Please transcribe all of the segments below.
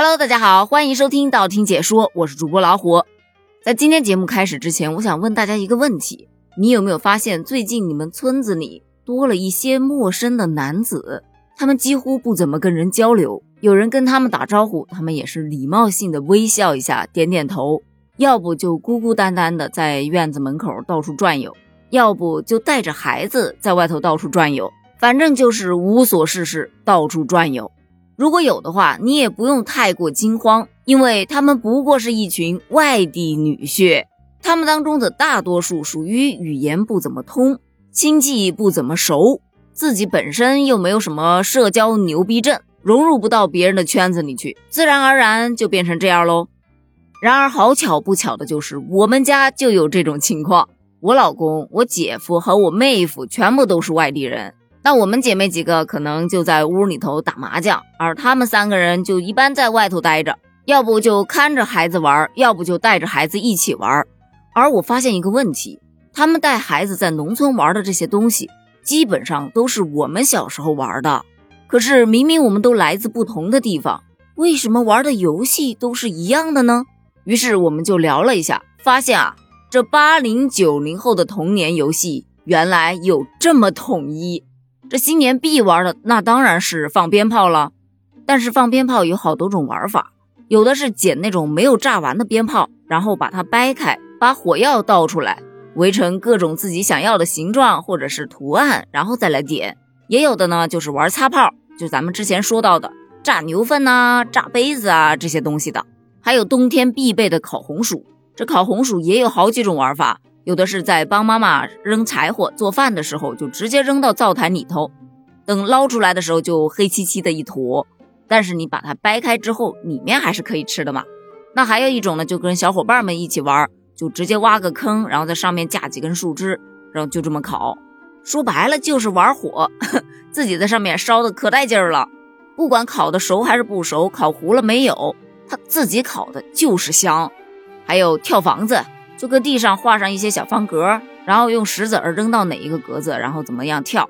Hello，大家好，欢迎收听道听解说，我是主播老虎。在今天节目开始之前，我想问大家一个问题：你有没有发现最近你们村子里多了一些陌生的男子？他们几乎不怎么跟人交流，有人跟他们打招呼，他们也是礼貌性的微笑一下，点点头；要不就孤孤单单的在院子门口到处转悠，要不就带着孩子在外头到处转悠，反正就是无所事事，到处转悠。如果有的话，你也不用太过惊慌，因为他们不过是一群外地女婿，他们当中的大多数属于语言不怎么通，亲戚不怎么熟，自己本身又没有什么社交牛逼症，融入不到别人的圈子里去，自然而然就变成这样喽。然而好巧不巧的就是我们家就有这种情况，我老公、我姐夫和我妹夫全部都是外地人。那我们姐妹几个可能就在屋里头打麻将，而他们三个人就一般在外头待着，要不就看着孩子玩，要不就带着孩子一起玩。而我发现一个问题，他们带孩子在农村玩的这些东西，基本上都是我们小时候玩的。可是明明我们都来自不同的地方，为什么玩的游戏都是一样的呢？于是我们就聊了一下，发现啊，这八零九零后的童年游戏原来有这么统一。这新年必玩的那当然是放鞭炮了，但是放鞭炮有好多种玩法，有的是捡那种没有炸完的鞭炮，然后把它掰开，把火药倒出来，围成各种自己想要的形状或者是图案，然后再来点。也有的呢就是玩擦炮，就咱们之前说到的炸牛粪呐、炸杯子啊这些东西的，还有冬天必备的烤红薯。这烤红薯也有好几种玩法。有的是在帮妈妈扔柴火做饭的时候，就直接扔到灶台里头，等捞出来的时候就黑漆漆的一坨。但是你把它掰开之后，里面还是可以吃的嘛。那还有一种呢，就跟小伙伴们一起玩，就直接挖个坑，然后在上面架几根树枝，然后就这么烤。说白了就是玩火，自己在上面烧的可带劲儿了。不管烤的熟还是不熟，烤糊了没有，他自己烤的就是香。还有跳房子。就搁地上画上一些小方格，然后用石子儿扔到哪一个格子，然后怎么样跳。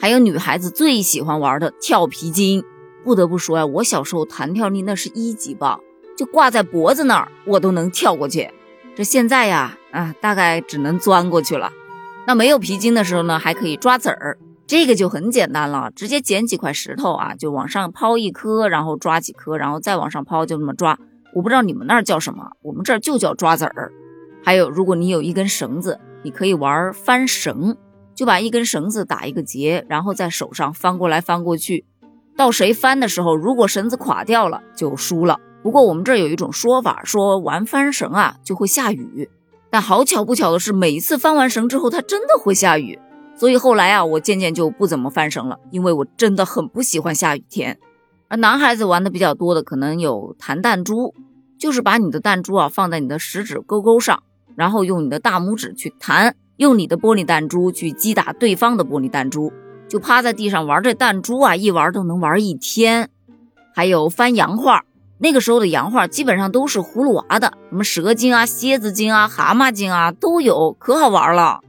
还有女孩子最喜欢玩的跳皮筋。不得不说呀，我小时候弹跳力那是一级棒，就挂在脖子那儿，我都能跳过去。这现在呀，啊，大概只能钻过去了。那没有皮筋的时候呢，还可以抓子儿，这个就很简单了，直接捡几块石头啊，就往上抛一颗，然后抓几颗，然后再往上抛，就这么抓。我不知道你们那儿叫什么，我们这儿就叫抓子儿。还有，如果你有一根绳子，你可以玩翻绳，就把一根绳子打一个结，然后在手上翻过来翻过去，到谁翻的时候，如果绳子垮掉了，就输了。不过我们这儿有一种说法，说玩翻绳啊就会下雨，但好巧不巧的是，每一次翻完绳之后，它真的会下雨。所以后来啊，我渐渐就不怎么翻绳了，因为我真的很不喜欢下雨天。而男孩子玩的比较多的，可能有弹弹珠，就是把你的弹珠啊放在你的食指勾勾上。然后用你的大拇指去弹，用你的玻璃弹珠去击打对方的玻璃弹珠，就趴在地上玩这弹珠啊，一玩都能玩一天。还有翻洋画，那个时候的洋画基本上都是葫芦娃的，什么蛇精啊、蝎子精啊、蛤蟆精啊都有，可好玩了。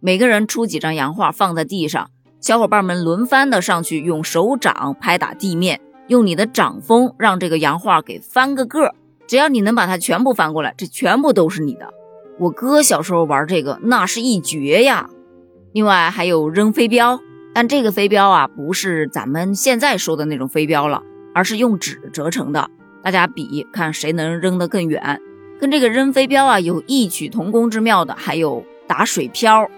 每个人出几张洋画放在地上，小伙伴们轮番的上去用手掌拍打地面，用你的掌风让这个洋画给翻个个。只要你能把它全部翻过来，这全部都是你的。我哥小时候玩这个，那是一绝呀。另外还有扔飞镖，但这个飞镖啊，不是咱们现在说的那种飞镖了，而是用纸折成的。大家比看谁能扔得更远。跟这个扔飞镖啊有异曲同工之妙的，还有打水漂。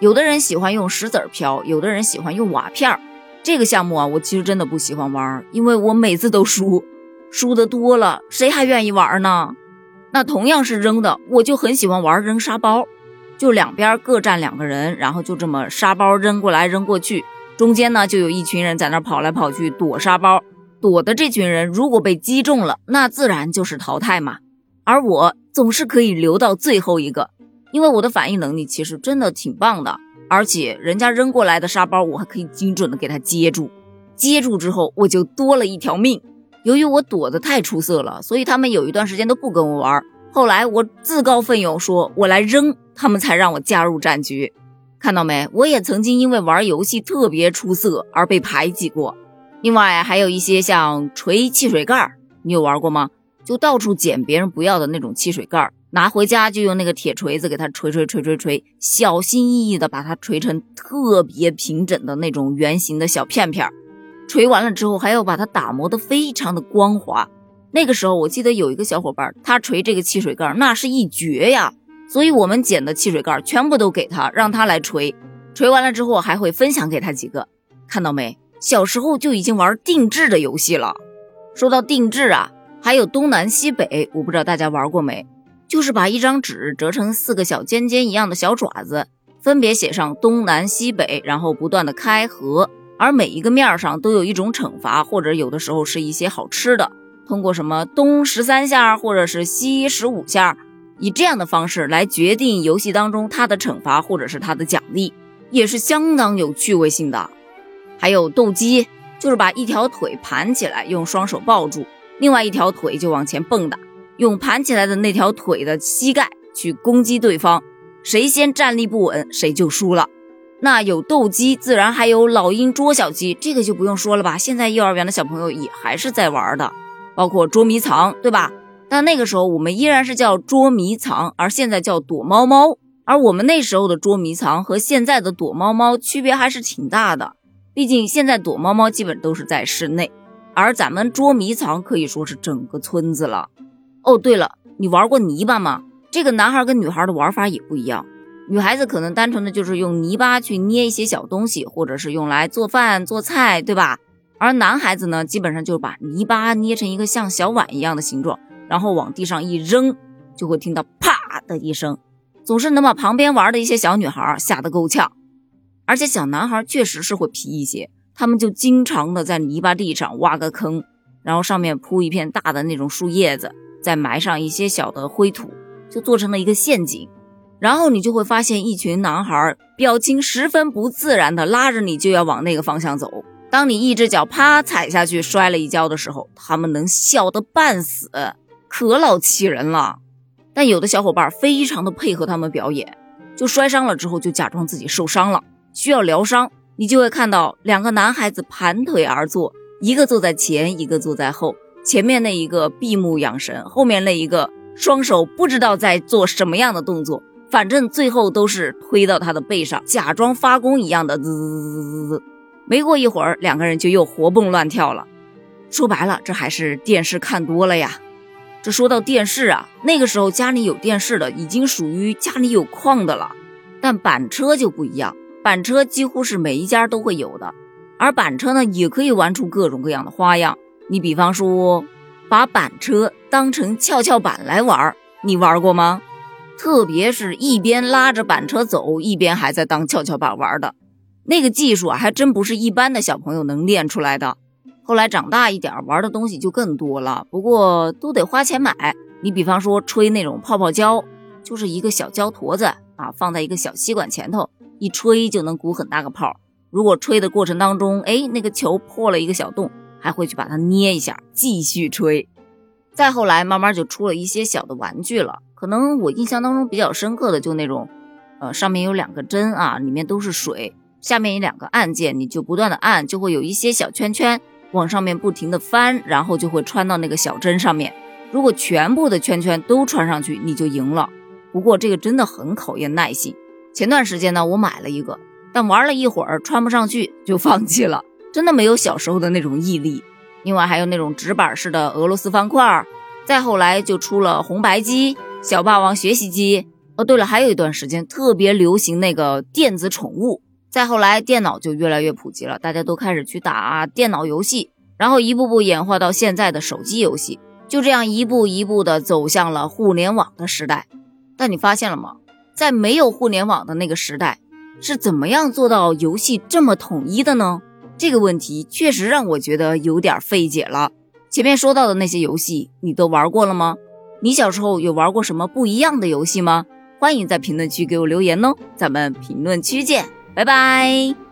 有的人喜欢用石子儿漂，有的人喜欢用瓦片儿。这个项目啊，我其实真的不喜欢玩，因为我每次都输，输的多了，谁还愿意玩呢？那同样是扔的，我就很喜欢玩扔沙包，就两边各站两个人，然后就这么沙包扔过来扔过去，中间呢就有一群人在那跑来跑去躲沙包，躲的这群人如果被击中了，那自然就是淘汰嘛。而我总是可以留到最后一个，因为我的反应能力其实真的挺棒的，而且人家扔过来的沙包我还可以精准的给他接住，接住之后我就多了一条命。由于我躲得太出色了，所以他们有一段时间都不跟我玩。后来我自告奋勇说：“我来扔，他们才让我加入战局。”看到没？我也曾经因为玩游戏特别出色而被排挤过。另外还有一些像锤汽水盖，你有玩过吗？就到处捡别人不要的那种汽水盖，拿回家就用那个铁锤子给它锤锤锤锤锤，小心翼翼的把它锤成特别平整的那种圆形的小片片。锤完了之后，还要把它打磨的非常的光滑。那个时候我记得有一个小伙伴，他锤这个汽水盖那是一绝呀，所以我们捡的汽水盖全部都给他，让他来锤。锤完了之后还会分享给他几个，看到没？小时候就已经玩定制的游戏了。说到定制啊，还有东南西北，我不知道大家玩过没？就是把一张纸折成四个小尖尖一样的小爪子，分别写上东南西北，然后不断的开合，而每一个面上都有一种惩罚，或者有的时候是一些好吃的。通过什么东十三下，或者是西十五下，以这样的方式来决定游戏当中它的惩罚或者是它的奖励，也是相当有趣味性的。还有斗鸡。就是把一条腿盘起来，用双手抱住，另外一条腿就往前蹦跶，用盘起来的那条腿的膝盖去攻击对方，谁先站立不稳，谁就输了。那有斗鸡，自然还有老鹰捉小鸡，这个就不用说了吧？现在幼儿园的小朋友也还是在玩的，包括捉迷藏，对吧？但那个时候我们依然是叫捉迷藏，而现在叫躲猫猫。而我们那时候的捉迷藏和现在的躲猫猫区别还是挺大的。毕竟现在躲猫猫基本都是在室内，而咱们捉迷藏可以说是整个村子了。哦，对了，你玩过泥巴吗？这个男孩跟女孩的玩法也不一样。女孩子可能单纯的就是用泥巴去捏一些小东西，或者是用来做饭做菜，对吧？而男孩子呢，基本上就是把泥巴捏成一个像小碗一样的形状，然后往地上一扔，就会听到啪的一声，总是能把旁边玩的一些小女孩吓得够呛。而且小男孩确实是会皮一些，他们就经常的在泥巴地上挖个坑，然后上面铺一片大的那种树叶子，再埋上一些小的灰土，就做成了一个陷阱。然后你就会发现一群男孩表情十分不自然的拉着你就要往那个方向走。当你一只脚啪踩下去摔了一跤的时候，他们能笑得半死，可老气人了。但有的小伙伴非常的配合他们表演，就摔伤了之后就假装自己受伤了。需要疗伤，你就会看到两个男孩子盘腿而坐，一个坐在前，一个坐在后。前面那一个闭目养神，后面那一个双手不知道在做什么样的动作，反正最后都是推到他的背上，假装发功一样的滋滋滋滋滋。没过一会儿，两个人就又活蹦乱跳了。说白了，这还是电视看多了呀。这说到电视啊，那个时候家里有电视的已经属于家里有矿的了，但板车就不一样。板车几乎是每一家都会有的，而板车呢，也可以玩出各种各样的花样。你比方说，把板车当成跷跷板来玩，你玩过吗？特别是一边拉着板车走，一边还在当跷跷板玩的，那个技术啊，还真不是一般的小朋友能练出来的。后来长大一点，玩的东西就更多了，不过都得花钱买。你比方说吹那种泡泡胶，就是一个小胶坨子啊，放在一个小吸管前头。一吹就能鼓很大个泡，如果吹的过程当中，哎，那个球破了一个小洞，还会去把它捏一下，继续吹。再后来，慢慢就出了一些小的玩具了。可能我印象当中比较深刻的就那种，呃，上面有两个针啊，里面都是水，下面有两个按键，你就不断的按，就会有一些小圈圈往上面不停的翻，然后就会穿到那个小针上面。如果全部的圈圈都穿上去，你就赢了。不过这个真的很考验耐心。前段时间呢，我买了一个，但玩了一会儿穿不上去就放弃了，真的没有小时候的那种毅力。另外还有那种直板式的俄罗斯方块，再后来就出了红白机、小霸王学习机。哦，对了，还有一段时间特别流行那个电子宠物。再后来电脑就越来越普及了，大家都开始去打电脑游戏，然后一步步演化到现在的手机游戏，就这样一步一步的走向了互联网的时代。但你发现了吗？在没有互联网的那个时代，是怎么样做到游戏这么统一的呢？这个问题确实让我觉得有点费解了。前面说到的那些游戏，你都玩过了吗？你小时候有玩过什么不一样的游戏吗？欢迎在评论区给我留言哦，咱们评论区见，拜拜。